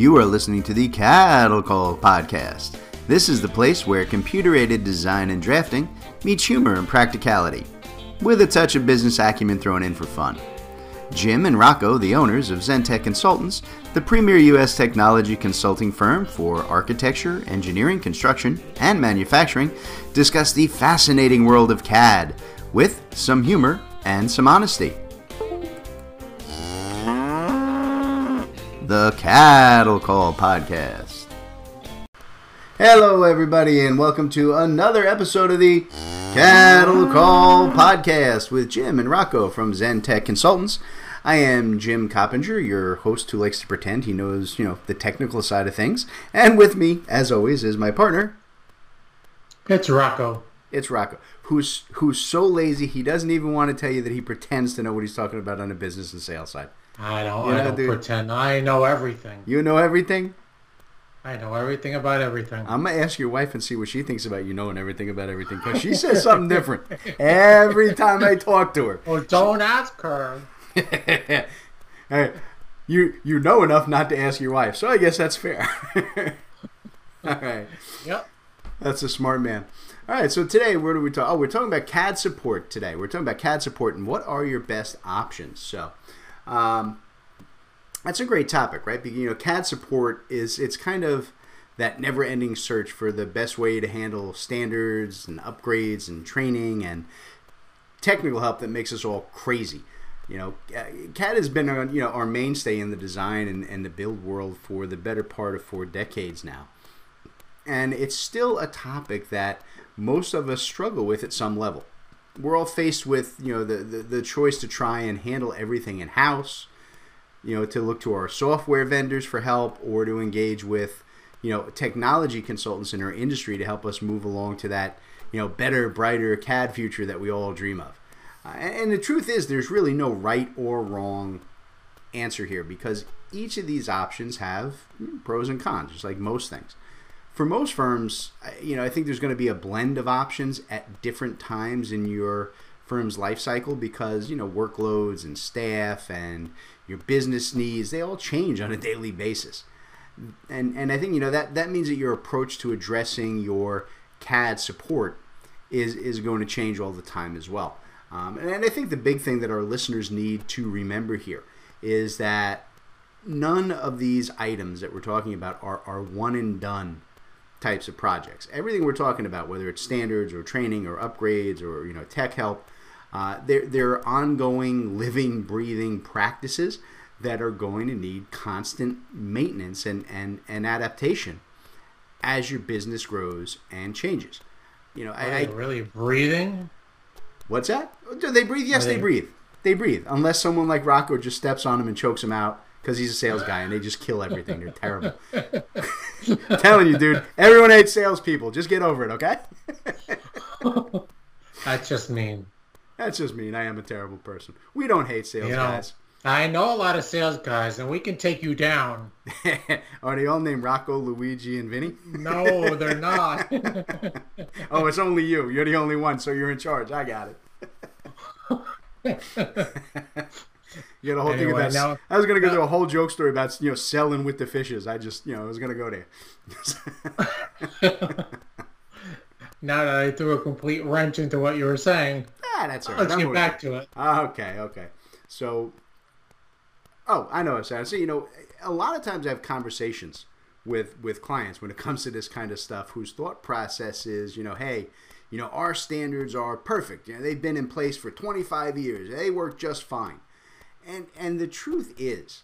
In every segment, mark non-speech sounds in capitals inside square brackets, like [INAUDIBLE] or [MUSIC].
You are listening to the Cattle Call Podcast. This is the place where computer aided design and drafting meets humor and practicality, with a touch of business acumen thrown in for fun. Jim and Rocco, the owners of Zentek Consultants, the premier U.S. technology consulting firm for architecture, engineering, construction, and manufacturing, discuss the fascinating world of CAD with some humor and some honesty. The Cattle Call Podcast. Hello, everybody, and welcome to another episode of the Cattle Call Podcast with Jim and Rocco from Zentek Consultants. I am Jim Coppinger, your host who likes to pretend he knows, you know, the technical side of things. And with me, as always, is my partner. It's Rocco. It's Rocco, who's who's so lazy he doesn't even want to tell you that he pretends to know what he's talking about on the business and sales side. I don't. You I don't dude, pretend. I know everything. You know everything. I know everything about everything. I'm gonna ask your wife and see what she thinks about you knowing everything about everything because she says something [LAUGHS] different every time I talk to her. Well, don't ask her. [LAUGHS] hey, you you know enough not to ask your wife, so I guess that's fair. [LAUGHS] All right. Yep. That's a smart man. All right, so today, where do we talk? Oh, we're talking about CAD support today. We're talking about CAD support and what are your best options. So, um, that's a great topic, right? Because, you know, CAD support is it's kind of that never-ending search for the best way to handle standards and upgrades and training and technical help that makes us all crazy. You know, CAD has been you know our mainstay in the design and, and the build world for the better part of four decades now, and it's still a topic that most of us struggle with at some level we're all faced with you know the, the, the choice to try and handle everything in house you know to look to our software vendors for help or to engage with you know technology consultants in our industry to help us move along to that you know better brighter cad future that we all dream of. Uh, and, and the truth is there's really no right or wrong answer here because each of these options have pros and cons just like most things for most firms, you know, I think there's going to be a blend of options at different times in your firm's life cycle because, you know, workloads and staff and your business needs, they all change on a daily basis. And and I think, you know, that that means that your approach to addressing your CAD support is is going to change all the time as well. Um, and I think the big thing that our listeners need to remember here is that none of these items that we're talking about are, are one and done types of projects. Everything we're talking about, whether it's standards or training or upgrades or you know tech help, uh, they're, they're ongoing, living, breathing practices that are going to need constant maintenance and, and, and adaptation as your business grows and changes. You know, are I, really breathing. What's that? Do they breathe? Yes, they, they breathe. They breathe, unless someone like Rocco just steps on them and chokes them out because he's a sales guy and they just kill everything. They're terrible. [LAUGHS] telling you, dude. Everyone hates salespeople. Just get over it, okay? [LAUGHS] That's just mean. That's just mean. I am a terrible person. We don't hate sales you know, guys. I know a lot of sales guys, and we can take you down. [LAUGHS] Are they all named Rocco, Luigi, and Vinny? no, they're not. oh, it's only you. You're the only one, so you're in charge. I got it. [LAUGHS] You got a whole anyway, thing about. Now, I was gonna go through a whole joke story about you know selling with the fishes. I just you know I was gonna go there. [LAUGHS] now that I threw a complete wrench into what you were saying, ah, that's all right. Let's I'm get back to it. Ah, okay, okay. So, oh, I know what I'm saying. So you know, a lot of times I have conversations with with clients when it comes to this kind of stuff whose thought process is you know, hey you know, our standards are perfect. You know, they've been in place for 25 years. They work just fine. And and the truth is,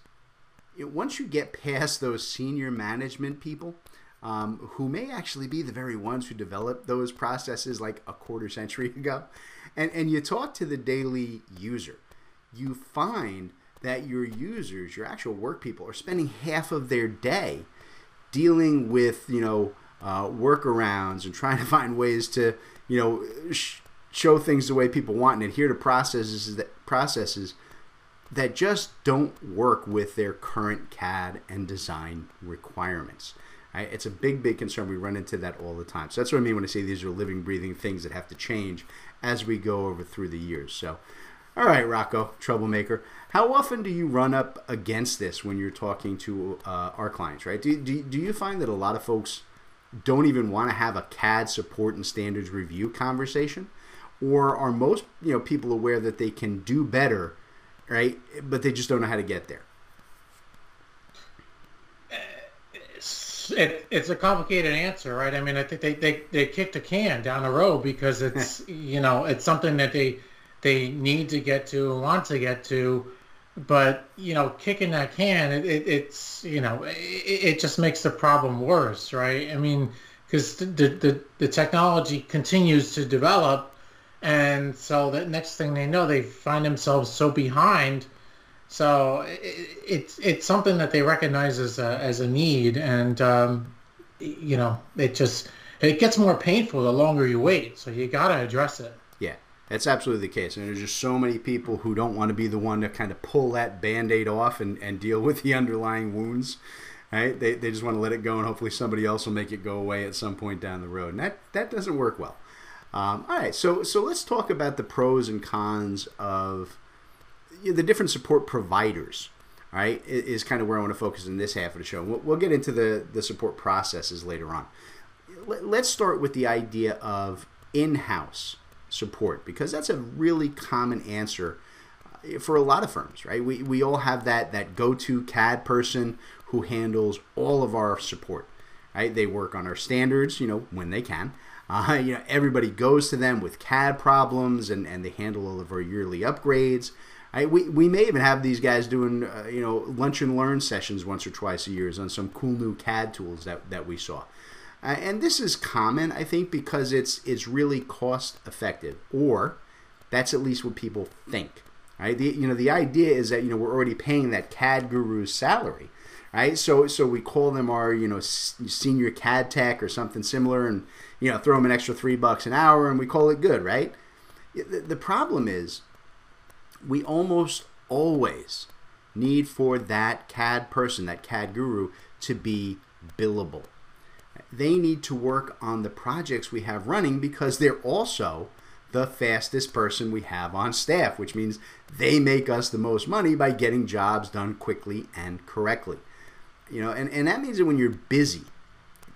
once you get past those senior management people, um, who may actually be the very ones who developed those processes like a quarter century [LAUGHS] ago, and and you talk to the daily user, you find that your users, your actual work people, are spending half of their day dealing with you know uh, workarounds and trying [LAUGHS] to find ways to you know sh- show things the way people want and adhere to processes that processes that just don't work with their current CAD and design requirements. Right? It's a big, big concern. We run into that all the time. So that's what I mean when I say these are living, breathing things that have to change as we go over through the years. So All right, Rocco, troublemaker. How often do you run up against this when you're talking to uh, our clients, right? Do, do, do you find that a lot of folks don't even want to have a CAD support and standards review conversation? Or are most you know people aware that they can do better, right? But they just don't know how to get there. It's, it, it's a complicated answer, right? I mean, I think they, they, they kicked a can down the road because [LAUGHS] it's you know it's something that they they need to get to and want to get to, but you know, kicking that can, it, it it's you know, it, it just makes the problem worse, right? I mean, because the, the the technology continues to develop, and so the next thing they know, they find themselves so behind. So it, it's it's something that they recognize as a as a need, and um, you know, it just it gets more painful the longer you wait. So you got to address it. Yeah, that's absolutely the case. And there's just so many people who don't want to be the one to kind of pull that band aid off and, and deal with the [LAUGHS] underlying wounds. Right? They, they just want to let it go and hopefully somebody else will make it go away at some point down the road. And that, that doesn't work well. Um, all right, so so let's talk about the pros and cons of you know, the different support providers. All right, is kind of where I want to focus in this half of the show. We'll, we'll get into the the support processes later on. Let's start with the idea of in-house support because that's a really common answer uh, for a lot of firms, right? We, we all have that, that go to CAD person who handles all of our support, right? They work on our standards, you know, when they can. Uh, you know, everybody goes to them with CAD problems and, and they handle all of our yearly upgrades. Right? We, we may even have these guys doing, uh, you know, lunch and learn sessions once or twice a year on some cool new CAD tools that, that we saw. Uh, and this is common, I think, because it's it's really cost effective, or that's at least what people think. Right? The, you know, the idea is that you know we're already paying that CAD guru's salary, right? So so we call them our you know senior CAD tech or something similar, and you know throw them an extra three bucks an hour, and we call it good, right? The, problem is we almost always need for that CAD person, that CAD guru, to be billable they need to work on the projects we have running because they're also the fastest person we have on staff, which means they make us the most money by getting jobs done quickly and correctly. You know, and, and that means that when you're busy,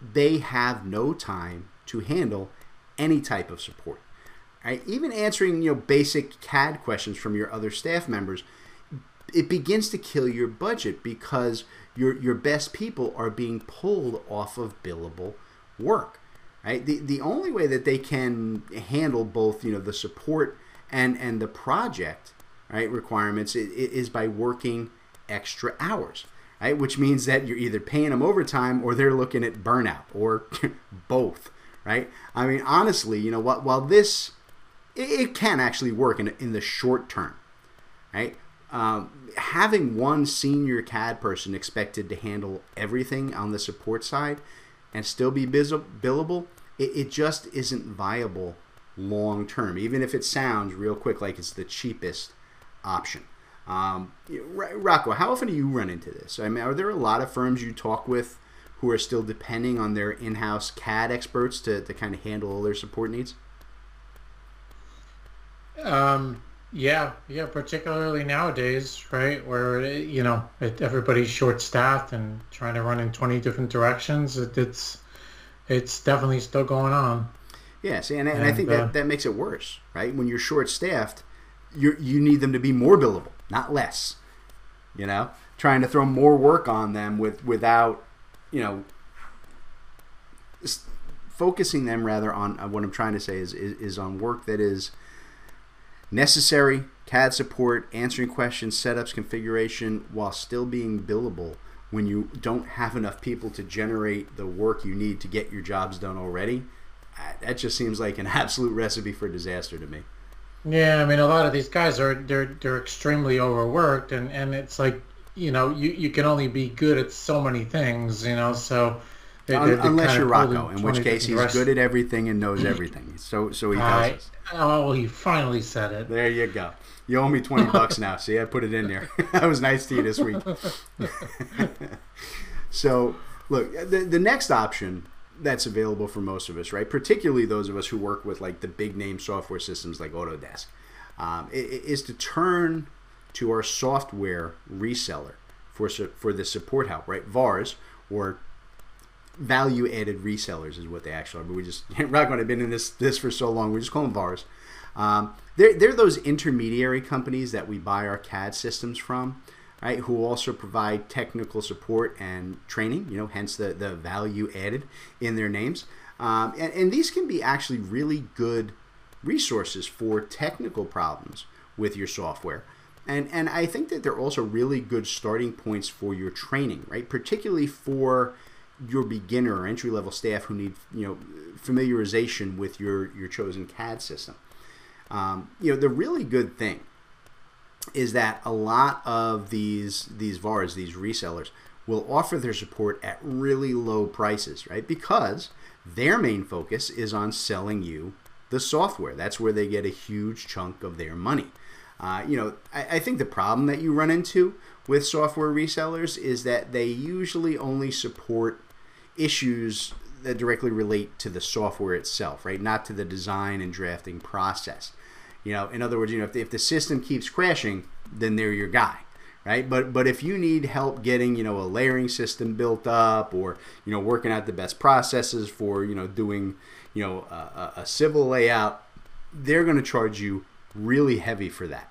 they have no time to handle any type of support. Right? Even answering, you know, basic CAD questions from your other staff members, it begins to kill your budget because your your best people are being pulled off of billable work right the the only way that they can handle both you know the support and and the project right requirements is by working extra hours right which means that you're either paying them overtime or they're looking at burnout or [LAUGHS] both right i mean honestly you know what while this it, it can actually work in, in the short term right um, having one senior CAD person expected to handle everything on the support side and still be billable, it, it just isn't viable long term, even if it sounds real quick like it's the cheapest option. Um, Rocco, how often do you run into this? I mean, are there a lot of firms you talk with who are still depending on their in house CAD experts to, to kind of handle all their support needs? Um, yeah, yeah, particularly nowadays, right, where you know it, everybody's short-staffed and trying to run in twenty different directions. It, it's it's definitely still going on. Yes, and, and, and I think uh, that, that makes it worse, right? When you're short-staffed, you you need them to be more billable, not less. You know, trying to throw more work on them with without, you know, focusing them rather on uh, what I'm trying to say is, is, is on work that is necessary CAD support, answering questions, setups, configuration, while still being billable when you don't have enough people to generate the work you need to get your jobs done already. That just seems like an [LAUGHS] absolute recipe for disaster to me. Yeah, I mean, a lot of these guys are they're they're extremely overworked, and and it's like you know you you can only be good at so many things, you know, so they're, they're Unless you're Rocco, in which case he's good at everything and knows everything. [CLEARS THROAT] So so he us. Oh, he finally said it. There you go. You owe me twenty [LAUGHS] bucks now. See, I put it in there. [LAUGHS] that was nice to you this week. [LAUGHS] so look, the the next option that's available for most of us, right? Particularly those of us who work with like the big name software systems like Autodesk. um, is to turn to our software reseller for for the support help, right? VARs or value added resellers is what they actually are. But we just [LAUGHS] Rocco have been in this this for so long. We just call them VARs. Um, they're they're those intermediary companies that we buy our CAD systems from, right? Who also provide technical support and training. You know, hence the the value added in their names. Um, and, and these can be actually really good resources for technical problems with your software. And, and I think that they're also really good starting points for your training, right? Particularly for your beginner or entry level staff who need you know familiarization with your your chosen CAD system. Um, you know the really good thing is that a lot of these these VARs, these resellers, will offer their support at really low prices, right? Because their main focus is on selling you the software. That's where they get a huge chunk of their money. Uh, you know, I, I, think the problem that you run into with software resellers is that they usually only support issues that directly relate to the software itself, right? Not to the design and drafting process. You know, in other words, you know, if the, if the system keeps crashing, then they're your guy, right? But but if you need help getting you know a layering system built up, or you know working out the best processes for you know doing you know a, a civil layout, they're going to charge you really heavy for that,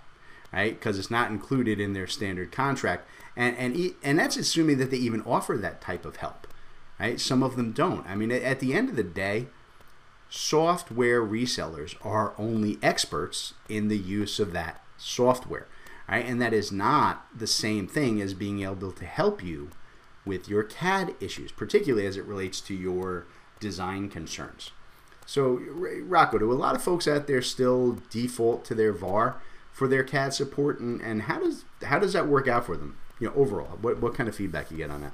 right? Because it's not included in their standard contract, and and and that's assuming that they even offer that type of help, right? Some of them don't. I mean, at the end of the day, software resellers are only experts in the use of that software, right? And that is not the same thing as being able to help you with your CAD issues, particularly as it relates to your design concerns. So, Rocco, do a lot of folks out there still default to their VAR for their CAD support, and, and how does how does that work out for them? You know, overall, what what kind of feedback you get on that?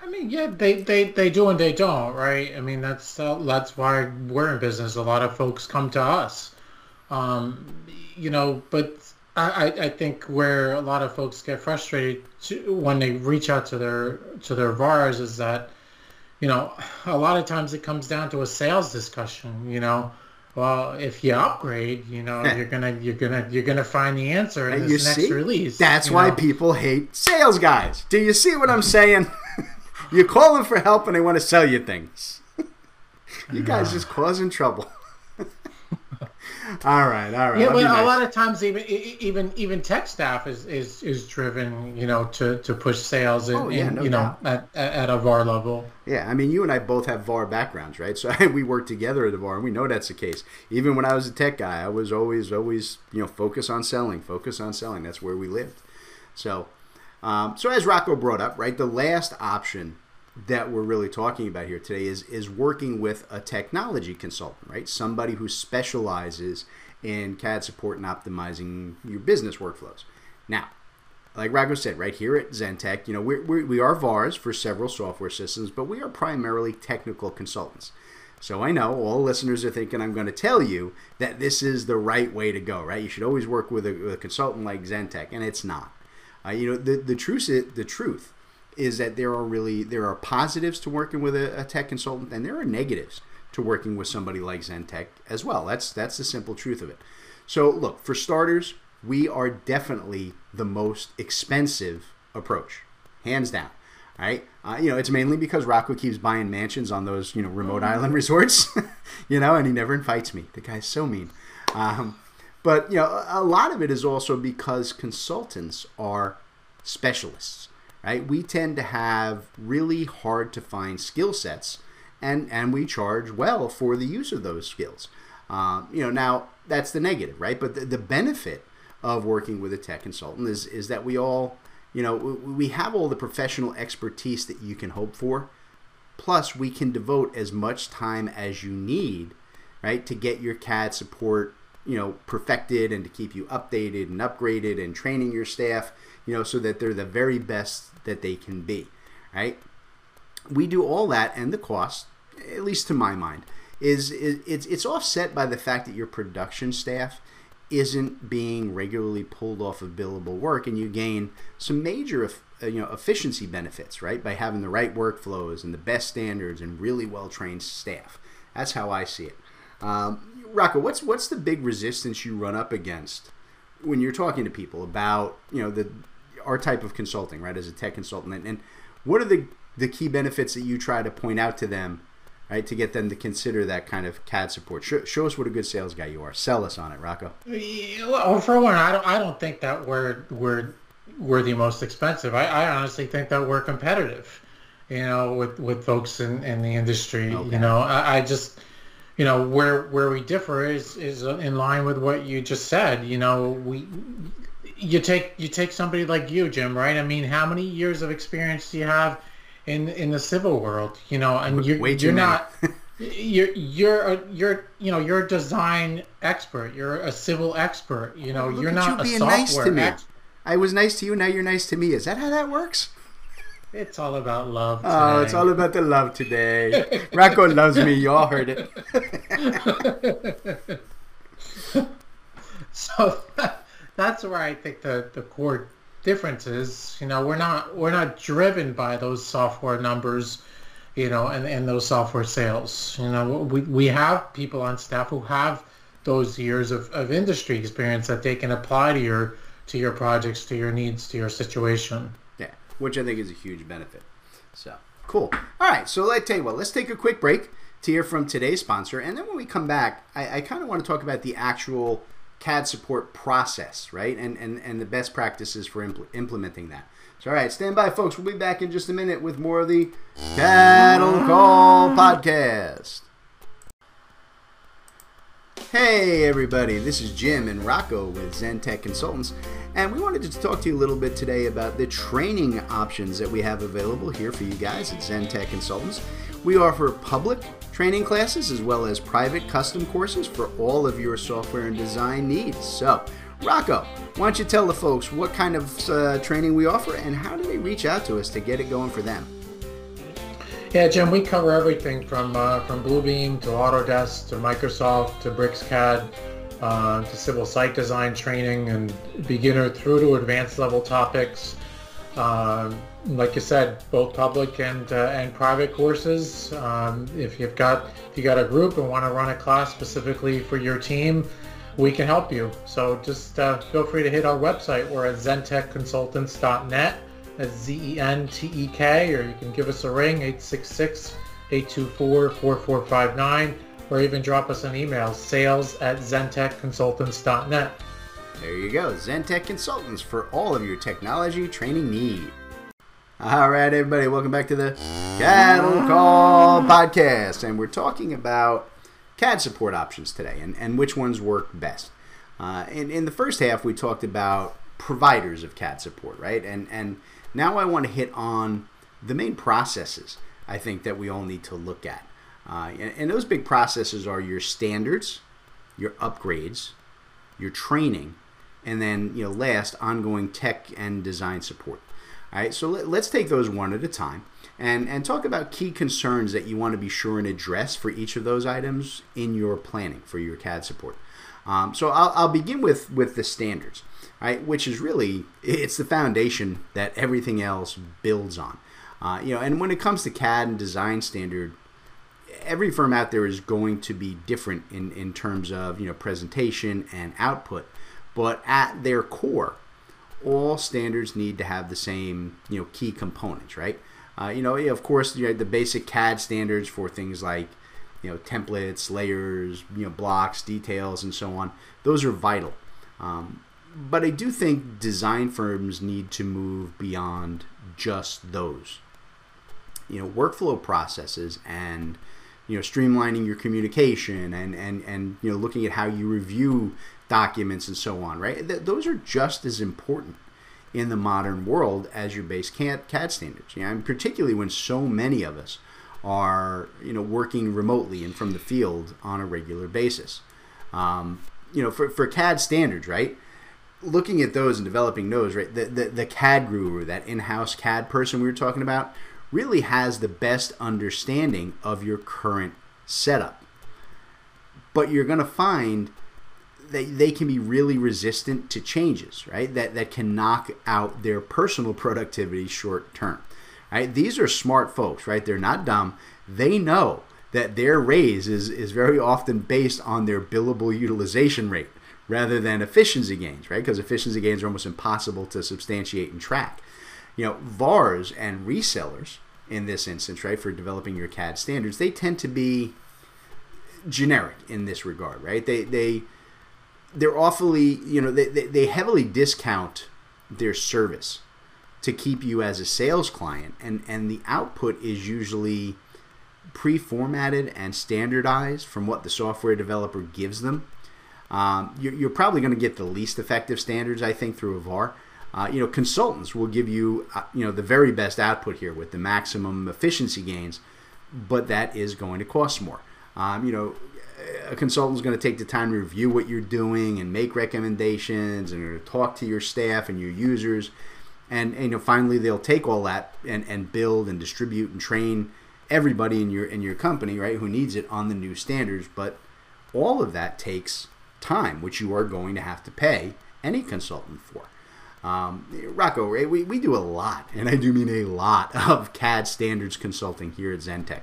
I mean, yeah, they, they, they do and they don't, right? I mean, that's uh, that's why we're in business. A lot of folks come to us, um, you know. But I, I think where a lot of folks get frustrated to, when they reach out to their to their VARs is that, you know, a lot of times it comes down to a sales discussion. You know, well, if you upgrade, you know, you're gonna you're gonna you're gonna find the answer in this next see? release. That's why know? people hate sales guys. Do you see what I'm saying? [LAUGHS] you call them for help and they want to sell you things. [LAUGHS] you guys just causing trouble. All right, all right. Yeah, but nice. a lot of times even even even tech staff is is, is driven, you know, to, to push sales and, oh, yeah, no you doubt. know at, at a VAR level. Yeah, I mean, you and I both have VAR backgrounds, right? [LAUGHS] So we work together at the VAR, and we know that's the case. Even when I was a tech guy, I was always always you know focus on selling, focus on selling. That's where we lived. So um, so as Rocco brought up, right, the last option that we're really talking about here today is is working with a technology consultant, right? Somebody who specializes in CAD support and optimizing your business workflows. Now, like Rocco said, right here at Zentek, you know, we're, we're, we are VARs for several software systems, but we are primarily technical consultants. So I know all listeners are thinking I'm going to tell you that this is the right way to go, right? You should always work with a, with a consultant like Zentek, and it's not. Uh, you know, the, the truth is, the truth is that there are really there are positives to working with a, a tech consultant, and there are negatives to working with somebody like Zentek as well. That's that's the simple truth of it. So look, for starters, we are definitely the most expensive approach, hands down. Right? uh, you know it's mainly because Rocco keeps buying mansions on those you know remote mm-hmm. island [LAUGHS] resorts, [LAUGHS] you know, and he never invites me. The guy's so mean. Um, but you know, a lot of it is also because consultants are specialists, right? We tend to have really hard to find skill sets, and and we charge well for the use of those skills. Um, you know, now that's the negative, right? But the, the benefit of working with a tech consultant is is that we all, you know, we, we have all the professional expertise that you can hope for. Plus, we can devote as much time as you need, right, to get your CAD support you know perfected and to keep you updated and upgraded and training your staff you know so that they're the very best that they can be right? We do all that and the cost at least to my mind is, is it's it's offset by the fact that your production staff isn't being regularly pulled off of billable work and you gain some major uh, you know efficiency benefits right? By having the right workflows and the best standards and really well trained staff. That's how i see it. Um, Rocco, what's what's the big resistance you run up against when you're talking to people about you know the our type of consulting, right? As a tech consultant, and, and what are the the key benefits that you try to point out to them, right, to get them to consider that kind of CAD support? Show, show us what a good sales guy you are. Sell us on it, Rocco. Well, for one, I don't I don't think that we're we're we're the most expensive. I, I honestly think that we're competitive, you know, with with folks in, in the industry. Okay. You know, I, I just you know where where we differ is is in line with what you just said you know we you take you take somebody like you jim right i mean how many years of experience do you have in in the civil world you know and you're, Way you're not [LAUGHS] you're you're a, you're you know you're a design expert you're a civil expert you know Look you're not you a software nice to me. expert i was nice to you now you're nice to me is that how that works it's all about love. Today. Oh, it's all about the love today. Rocco loves me. Y'all heard it. [LAUGHS] so [LAUGHS] that's where I think the, the core difference is. You know, we're not we're not driven by those software numbers, you know, and, and those software sales. You know, we, we have people on staff who have those years of, of industry experience that they can apply to your to your projects, to your needs, to your situation Yeah, which I think is a huge benefit. So cool. All right, so let's tell you what. Let's take a quick break to hear from today's sponsor, and then when we come back, I, I kind of want to talk about the actual CAD support process, right? And and and the best practices for impl- implementing that. So, all right, stand by, folks. We'll be back in just a minute with more of the Cattle Call podcast. Hey, everybody, this is Jim and Rocco with Zentek Consultants, and we wanted to talk to you a little bit today about the training options that we have available here for you guys at Zentek Consultants. We offer public training classes as well as private custom courses for all of your software and design needs. So, Rocco, why don't you tell the folks what kind of uh, training we offer and how do they reach out to us to get it going for them? Yeah, Jim, we cover everything from uh, from Bluebeam to Autodesk to Microsoft to BricsCAD uh, to civil site design training and beginner through to advanced level topics. Uh, like you said, both public and uh, and private courses. Um, if you've got if you got a group and want to run a class specifically for your team, we can help you. So just uh, feel free to hit our website. We're at zentekconsultants.net that's Z-E-N-T-E-K, or you can give us a ring, 866-824-4459, or even drop us an email, sales at zentekconsultants.net. There you go, Zentek Consultants for all of your technology training needs. All right, everybody, welcome back to the Cattle Call Podcast. And we're talking about CAD support options today and, and which ones work best. Uh, in, in the first half, we talked about providers of CAD support, right? And, and now I want to hit on the main processes I think that we all need to look at. Uh, and, and those big processes are your standards, your upgrades, your training, and then you know last ongoing tech and design support. All right, so let, us take those one at a time and and talk about key concerns that you want to be sure and address for each of those items in your planning for your CAD support. Um, so I'll, I'll begin with with the standards right? Which is really it's the foundation that everything else builds on. Uh, you know, and when it comes to CAD and design standard, every firm out there is going to be different in, in terms of you know presentation and output, but at their core, all standards need to have the same you know key components, right? Uh, you know, of course, you know, the basic CAD standards for things like you know templates, layers, you know blocks, details, and so on. Those are vital. Um, but I do think design firms need to move beyond just those. You know, workflow processes and you know streamlining your communication and and and you know looking at how you review documents and so on. Right, Th- those are just as important in the modern world as your base CAD, CAD standards. Know, and particularly when so many of us are you know working remotely and from the field on a regular basis. Um, you know, for, for CAD standards, right? looking at those and developing those, right, the, the, the CAD guru, that in house CAD person we were talking about, really has the best understanding of your current setup. But you're going to find that they can be really resistant to changes, right? That, that can knock out their personal productivity short term. Right? These are smart folks, right? They're not dumb. They know that their raise is, is very often based on their billable utilization rate rather than efficiency gains, right? Because efficiency gains are almost impossible to substantiate and track. You know, VARs and resellers in this instance, right, for developing your CAD standards, they tend to be generic in this regard, right? They they they're awfully, you know, they, they, they heavily discount their service to keep you as a sales client, and and the output is usually pre-formatted and standardized from what the software developer gives them. Um, you're, you're, probably going to get the least effective standards, I think, through a VAR. Uh, you know, consultants will give you, uh, you know, the very best output here with the maximum efficiency gains, but that is going to cost more. Um, you know, a consultant is going to take the time to review what you're doing and make recommendations and talk to your staff and your users. And, and you know, finally, they'll take all that and, and build and distribute and train everybody in your in your company, right, who needs it on the new standards. But all of that takes time, which you are going to have to pay any consultant for. Um, Rocco, right, we, we do a lot, and I do mean a lot of CAD standards consulting here at Zentek.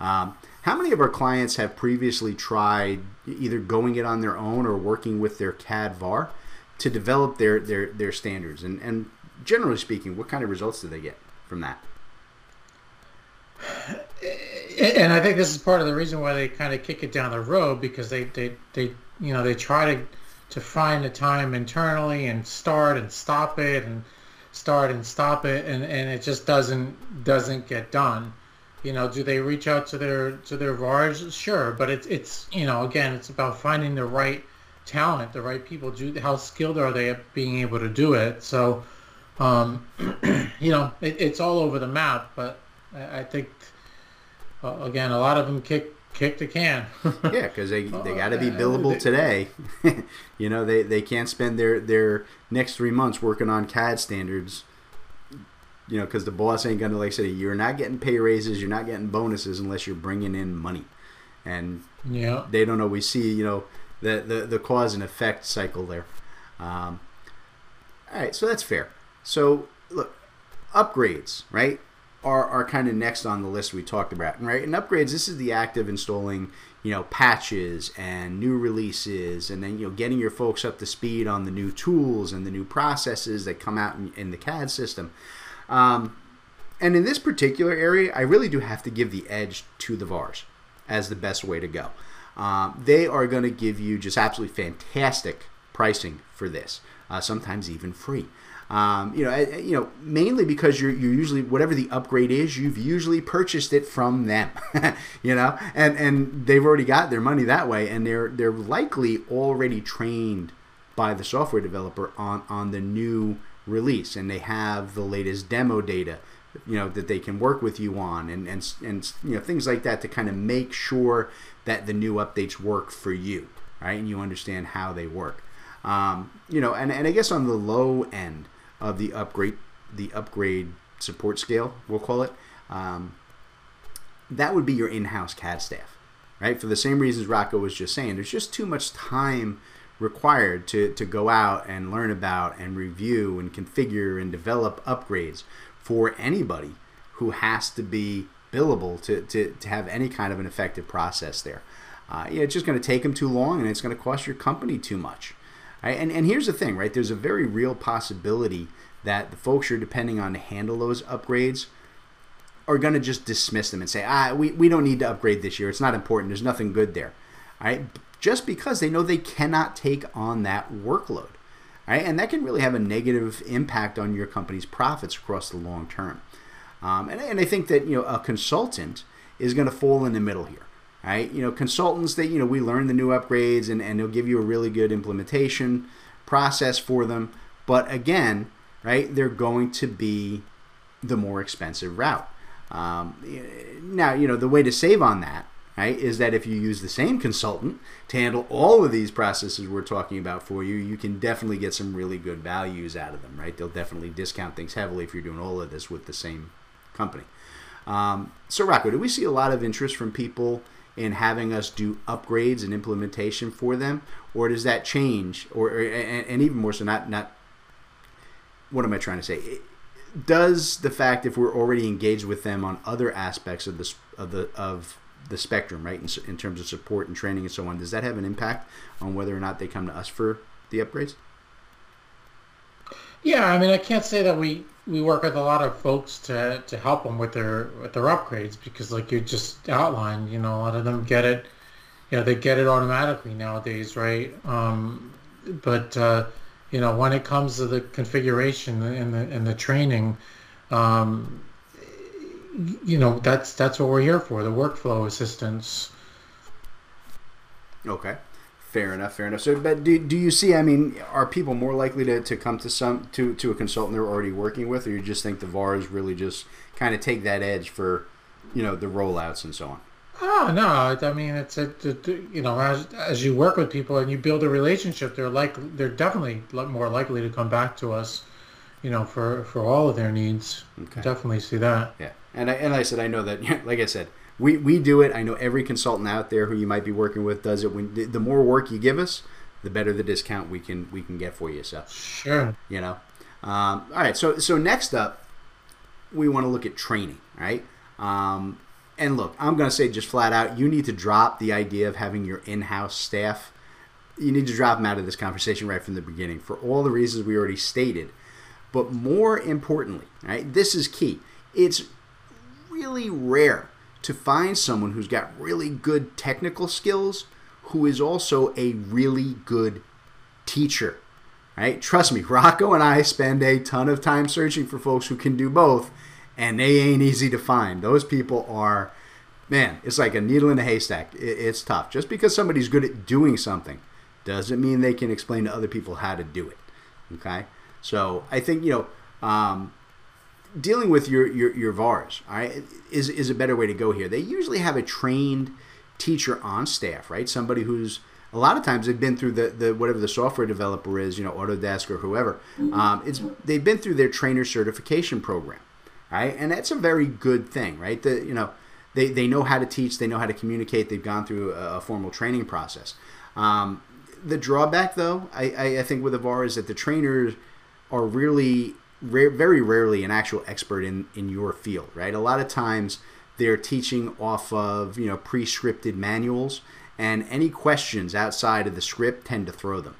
Um, how many of our clients have previously tried either going it on their own or working with their CAD VAR to develop their, their, their standards? And, and generally speaking, what kind of results do they get from that? And I think this is part of the reason why they kind of kick it down the road because they, they, they you know, they try to to find the time internally and start and stop it and start and stop it and, and it just doesn't doesn't get done. You know, do they reach out to their to their VARs? Sure, but it's it's you know again it's about finding the right talent, the right people. Do how skilled are they at being able to do it? So, um, [CLEARS THROAT] you know, it, it's all over the map. But I, I think uh, again, a lot of them kick kick the can. [LAUGHS] yeah, because they they got to be billable today. [LAUGHS] you know, they they can't spend their their next three months working on CAD standards you know, because the boss ain't gonna like say you're not getting pay raises, you're not getting bonuses unless you're bringing in money, and yeah, they don't always see you know the the, the cause and effect cycle there. Um, all right, so that's fair. So look, upgrades, right, are are kind of next on the list we talked about, right? And upgrades, this is the act of installing you know patches and new releases and then you know getting your folks up to speed on the new tools and the new processes that come out in, in the CAD system. Um, and in this particular area, I really do have to give the edge to the VARs as the best way to go. Um, they are going to give you just absolutely fantastic pricing for this, uh, sometimes even free. Um, you know, you know, mainly because you're, you're usually whatever the upgrade is, you've usually purchased it from them, [LAUGHS] you know, and and they've already got their money that way, and they're they're likely already trained by the software developer on on the new release and they have the latest demo data you know that they can work with you on and and, and you know things like that to kind of make sure that the new updates work for you right? And you understand how they work. Um, you know and, and i guess on the low end of the upgrade the upgrade support scale we'll call it um, that would be your in-house cad staff right? For the same reasons rocco was just saying there's just too much time required to, to go out and learn about and review and configure and develop upgrades for anybody who has to be billable to, to, to have any kind of an effective process there. Uh, yeah, it's just going to take them too long and it's going to cost your company too much. Right? And, and here's the thing, right? There's a very real possibility that the folks you're depending on to handle those upgrades are going to just dismiss them and say, ah, we, we don't need to upgrade this year. It's not important. There's nothing good there. All right? Just because they know they cannot take on that workload. Right? And that can really have a negative impact on your company's profits across the long term. Um, and, and I think that you know a consultant is going to fall in the middle here. Right? You know, consultants that you know we learn the new upgrades and, and they'll give you a really good implementation process for them. But again, right, they're going to be the more expensive route. Um, now, you know, the way to save on that right, is that if you use the same consultant to handle all of these processes we're talking about for you, you can definitely get some really good values out of them, right? They'll definitely discount things heavily if you're doing all of this with the same company. Um, so, Rocco, do we see a lot of interest from people in having us do upgrades and implementation for them, or does that change, or, and, and even more so, not not what am I trying to say? Does the fact if we're already engaged with them on other aspects of this of the of the spectrum, right? In, in terms of support and training and so on, does that have an impact on whether or not they come to us for the upgrades? Yeah, I mean, I can't say that we we work with a lot of folks to to help them with their with their upgrades because, like you just outlined, you know, a lot of them get it, you know, they get it automatically nowadays, right? Um, but uh, you know, when it comes to the configuration and the and the training, um, you know, that's that's what we're here for, the workflow assistance. Okay. Fair enough, fair enough. So, but do, do you see? I mean, are people more likely to, to come to some to, to a consultant they're already working with, or you just think the VARs really just kind of take that edge for, you know, the rollouts and so on? Oh no! I mean, it's a, you know as as you work with people and you build a relationship, they're like they're definitely more likely to come back to us, you know, for for all of their needs. Okay. Definitely see that. Yeah, and I, and I said I know that. [LAUGHS] Like I said, we, we do it. I know every consultant out there who you might be working with does it. When the more work you give us, the better the discount we can we can get for you. So sure, you know. Um, all right, so so next up, we want to look at training, right? Um, and look, I'm going to say just flat out, you need to drop the idea of having your in-house staff. You need to drop them out of this conversation right from the beginning for all the reasons we already stated. But more importantly, right, this is key. It's really rare to find someone who's got really good technical skills who is also a really good teacher. Right? Trust me, Rocco and I spend a ton of time searching for folks who can do both, and they ain't easy to find. Those people are, man, it's like a needle in a haystack. It's tough. Just because somebody's good at doing something doesn't mean they can explain to other people how to do it. Okay? So I think, you know, um, dealing with your, your, your VARs, all right, is, is a better way to go here. They usually have a trained teacher on staff, right? Somebody who's a lot of times they've been through the, the whatever the software developer is, you know, Autodesk or whoever. Um, it's they've been through their trainer certification program, right? And that's a very good thing, right? The you know they, they know how to teach, they know how to communicate, they've gone through a, a formal training process. Um, the drawback, though, I, I, I think with the VAR is that the trainers are really very rarely an actual expert in in your field, right? A lot of times they're teaching off of you know pre-scripted manuals, and any questions outside of the script tend to throw them.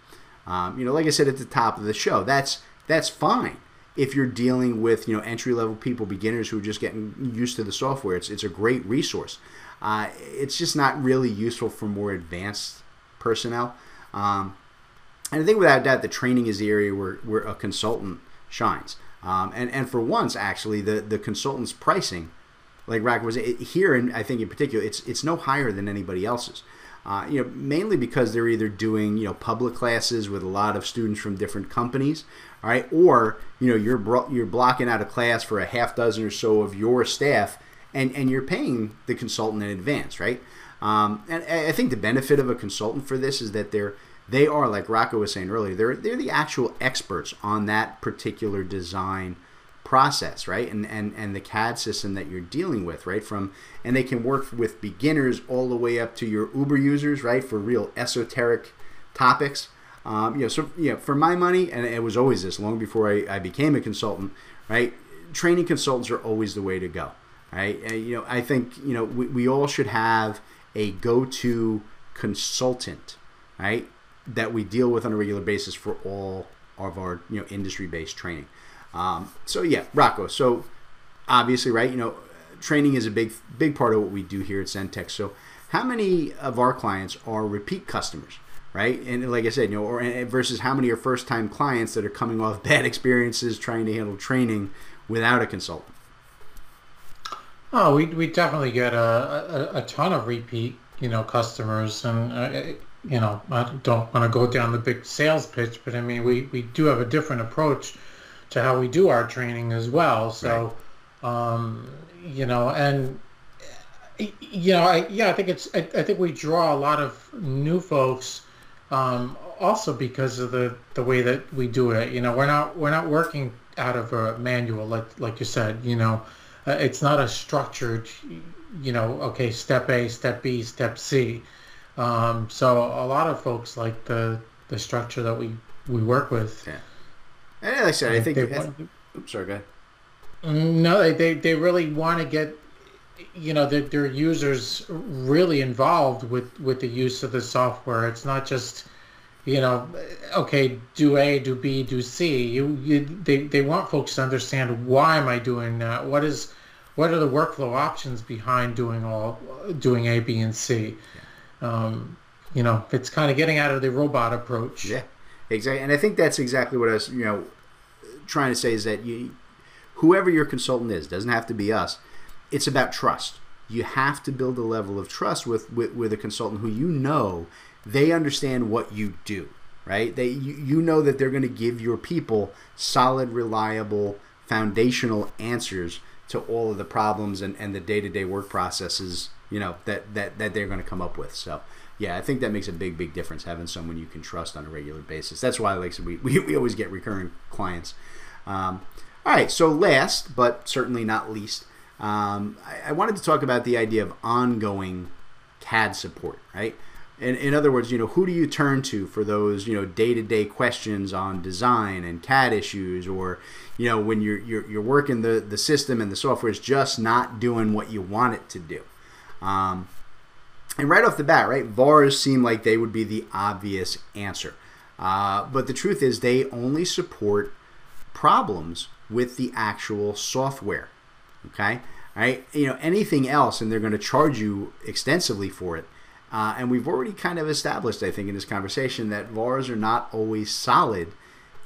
Um, you know, like I said at the top of the show, that's that's fine if you're dealing with you know entry level people, beginners who are just getting used to the software. It's it's a great resource. Uh, it's just not really useful for more advanced personnel. Um, and I think without doubt, the training is the area where, where a consultant shines. Um, and and for once, actually, the the consultant's pricing, like Rack was it, here, and I think in particular, it's it's no higher than anybody else's. Uh, you know, mainly because they're either doing you know public classes with a lot of students from different companies, all right, or you know you're bro- you're blocking out a class for a half dozen or so of your staff, and and you're paying the consultant in advance, right? Um, and I think the benefit of a consultant for this is that they're they are like Rocco was saying earlier. They're they're the actual experts on that particular design process, right? And and and the CAD system that you're dealing with, right? From and they can work with beginners all the way up to your Uber users, right? For real esoteric topics. Um, you know, so know, for my money, and it was always this long before I, I became a consultant, right? Training consultants are always the way to go, right? And, you know, I think you know we, we all should have a go-to consultant, right? That we deal with on a regular basis for all of our you know industry based training. Um, so yeah, Rocco. So obviously, right? You know, training is a big big part of what we do here at Zentex. So how many of our clients are repeat customers? Right, and like I said, you know, or versus how many are first-time clients that are coming off bad [LAUGHS] experiences trying to handle training without a consultant. Oh, we, we definitely get a, a, a ton of repeat, you know, customers, and uh, you know, I don't want to go down the big sales pitch, but I mean, we, we do have a different approach to how we do our training as well. So, right. um, you know, and you know, I, yeah, I think it's, I, I, think we draw a lot of new folks, um, also because of the, the way that we do it. You know, we're not, we're not working out of a manual, like, like you said, you know, uh, it's not a structured, you know, okay, step A, step B, step C um, so a lot of folks like the the structure that we we work with. Yeah. And like I said, I think. They, oops, sorry, go ahead. Mm, no, they, they, they really want to get you know, their, their users really involved with, with the use of the software. It's not just, you know, okay, do A, do B, do C. You, you, they, they want folks to understand why am I doing that? What is, what are the workflow options behind doing all, doing A, B, and C? Um, you know, it's kind of getting out of the robot approach. Yeah, exactly. And I think that's exactly what I was, you know, trying to say is that you, whoever your consultant is, doesn't have to be us. It's about trust. You have to build a level of trust with, with, with a consultant who you know they understand what you do, right? They you, you know that they're going to give your people solid, reliable, foundational answers to all of the problems and, and the day-to-day work processes, you know, that, that, that they're going to come up with. So yeah, I think that makes a big, big difference having someone you can trust on a regular basis. That's why, like we, [LAUGHS] we, we always get recurring clients. Um, all right, so last but certainly not least, um, I, I, wanted to talk about the idea of ongoing CAD support, right? In, in other words, you know, who do you turn to for those, you know, day-to-day questions on design and CAD issues, or, you know, when you're you're, you're working the the system and the software is just not doing what you want it to do. Um, and right off the bat, right, VARs seem like they would be the obvious answer. Uh, but the truth is, they only support problems with the actual software. Okay, right? You know, anything else, and they're going to charge you extensively for it. Uh, and we've already kind of established, I think, in this conversation that VARs are not always solid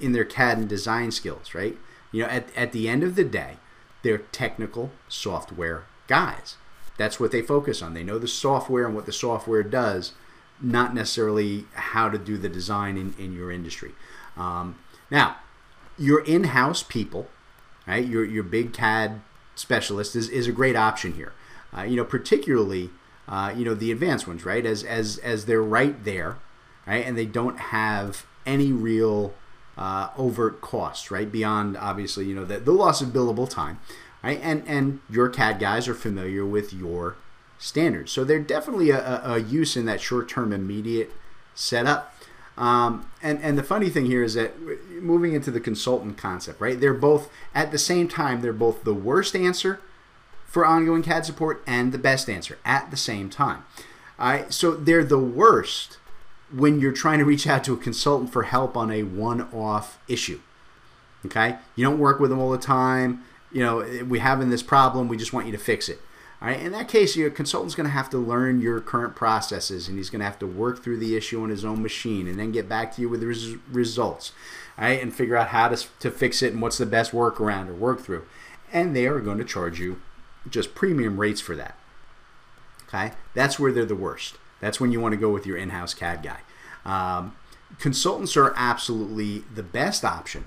in their CAD and design skills, right? You know, at, at the end of the day, they're technical software guys. That's what they focus on. They know the software and what the software does, not necessarily how to do the design in, in your industry. Um, now, your in-house people, right? Your your big CAD specialist is, is a great option here. Uh, you know, particularly uh, you know the advanced ones, right? As as as they're right there, right, and they don't have any real uh, overt costs, right? Beyond obviously, you know, the, the loss of billable time right? And and your CAD guys are familiar with your standards, so they're definitely a, a use in that short-term, immediate setup. Um, and and the funny thing here is that moving into the consultant concept, right? They're both at the same time. They're both the worst answer for ongoing CAD support and the best answer at the same time. All right, so they're the worst when you're trying to reach out to a consultant for help on a one-off issue. Okay, you don't work with them all the time you know, we having this problem. We just want you to fix it. All right. In that case, your consultant's going to have to learn your current processes, and he's going to have to work through the issue on his own machine, and then get back to you with the res- results, all right, and figure out how to to fix it and what's the best workaround or work through. And they are going to charge you just premium rates for that. Okay, that's where they're the worst. That's when you want to go with your in-house CAD guy. Um, consultants are absolutely the best option,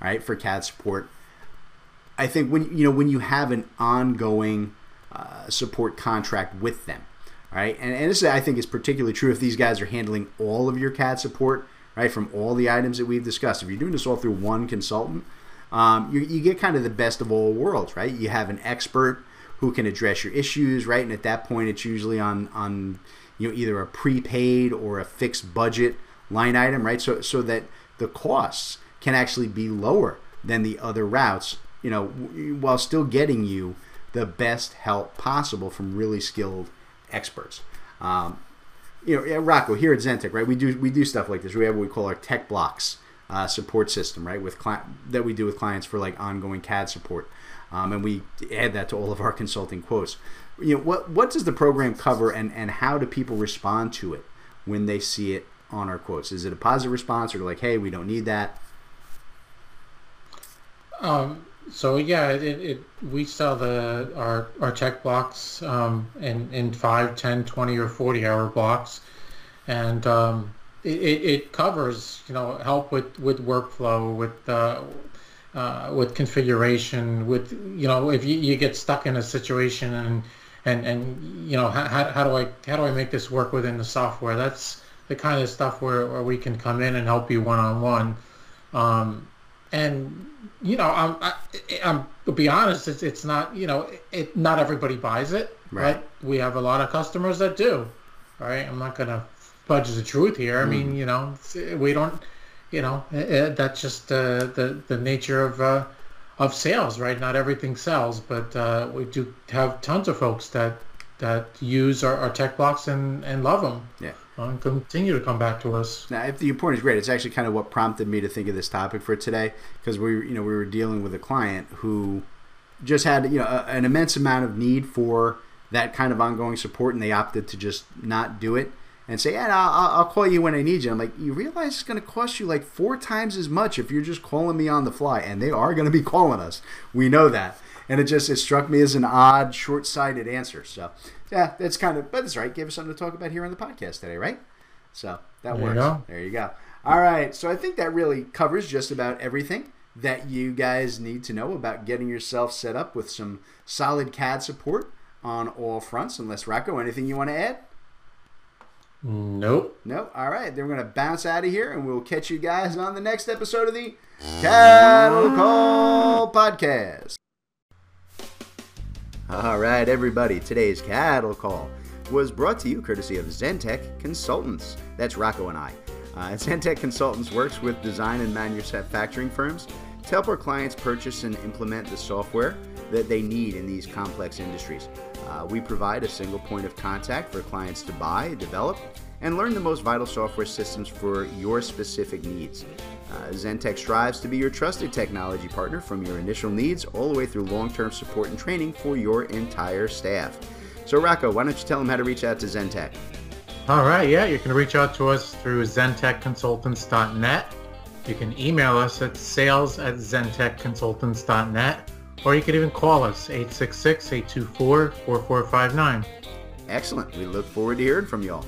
right, for CAD support I think when you know when you have an ongoing uh, support contract with them, right? And, and this I think is particularly true if these guys are handling all of your CAD support, right? From all the items that we've discussed. If you're doing this all through one consultant, um, you, you get kind of the best of all worlds, right? You have an expert who can address your issues, right? And at that point, it's usually on on you know either a prepaid or a fixed budget line item, right? So so that the costs can actually be lower than the other routes you know, while still getting you the best help possible from really skilled experts. Um, you know, Rocco here at Zentek, right? We do we do stuff like this. We have what we call our tech blocks uh, support system, right? With cli- that we do with clients for like ongoing CAD support, um, and we add that to all of our consulting quotes. You know, what what does the program cover, and and how do people respond to it when they see it on our quotes? Is it a positive response, or like, hey, we don't need that? Um, so yeah, it, it, we sell the our our tech blocks um, in in 5, 10, 20, or 40 hour blocks, and um, it, it covers you know help with with workflow with uh, uh, with configuration with you know if you, you get stuck in a situation and and and you know how, how do I how do I make this work within the software? That's the kind of stuff where, where we can come in and help you one on one and you know, I'm, I, am to be honest, it's, it's not, you know, it, not everybody buys it, right. but we have a lot of customers that do, right? I'm not going to fudge the truth here. I mm. mean, you know, we don't, you know, it, that's just uh, the, the nature of, uh, of sales, right? Not everything sells, but uh, we do have tons of folks that that use our, our tech blocks and, and love them. Yeah. Continue to come back to us. Now, if the point is great, it's actually kind of what prompted me to think of this topic for today because we, you know, we were dealing with a client who just had, you know, a, an immense amount of need for that kind of ongoing support, and they opted to just not do it and say, "Yeah, I'll, I'll call you when I need you." I'm like, you realize it's going to cost you like four times as much if you're just calling me on the fly, and they are going to be calling us. We know that, and it just it struck me as an odd, short-sighted answer. So, yeah, that's kind of, but that's right. Gave us something to talk about here on the podcast today, right? So that There works. go. There you go. All right. So I think that really covers just about everything that you guys need to know about getting yourself set up with some solid CAD support on all fronts. Unless Rocco, anything you want to add? Nope. Nope. All right. Then we're gonna bounce out of here, and we'll catch you guys on the next episode of the Cattle Call Podcast. All right, everybody. Today's Cattle Call was brought to you courtesy of Zentek Consultants. That's Rocco and I. Uh, [LAUGHS] Zentek Consultants works with design and manufacturing firms to help our clients purchase and implement the software that they need in these complex industries. Uh, we provide a single point of contact for clients to buy, develop, and learn the most vital software systems for your specific needs. Uh, Zentek strives to be your trusted technology partner from your initial needs all the way through long term support and training for your entire staff. So, Rocco, why don't you tell them how to reach out to Zentek? All right, yeah, you can reach out to us through zentekconsultants.net. You can email us at sales at zentekconsultants.net, or you can even call us 866-824-4459. Excellent. We look forward to hearing from y'all.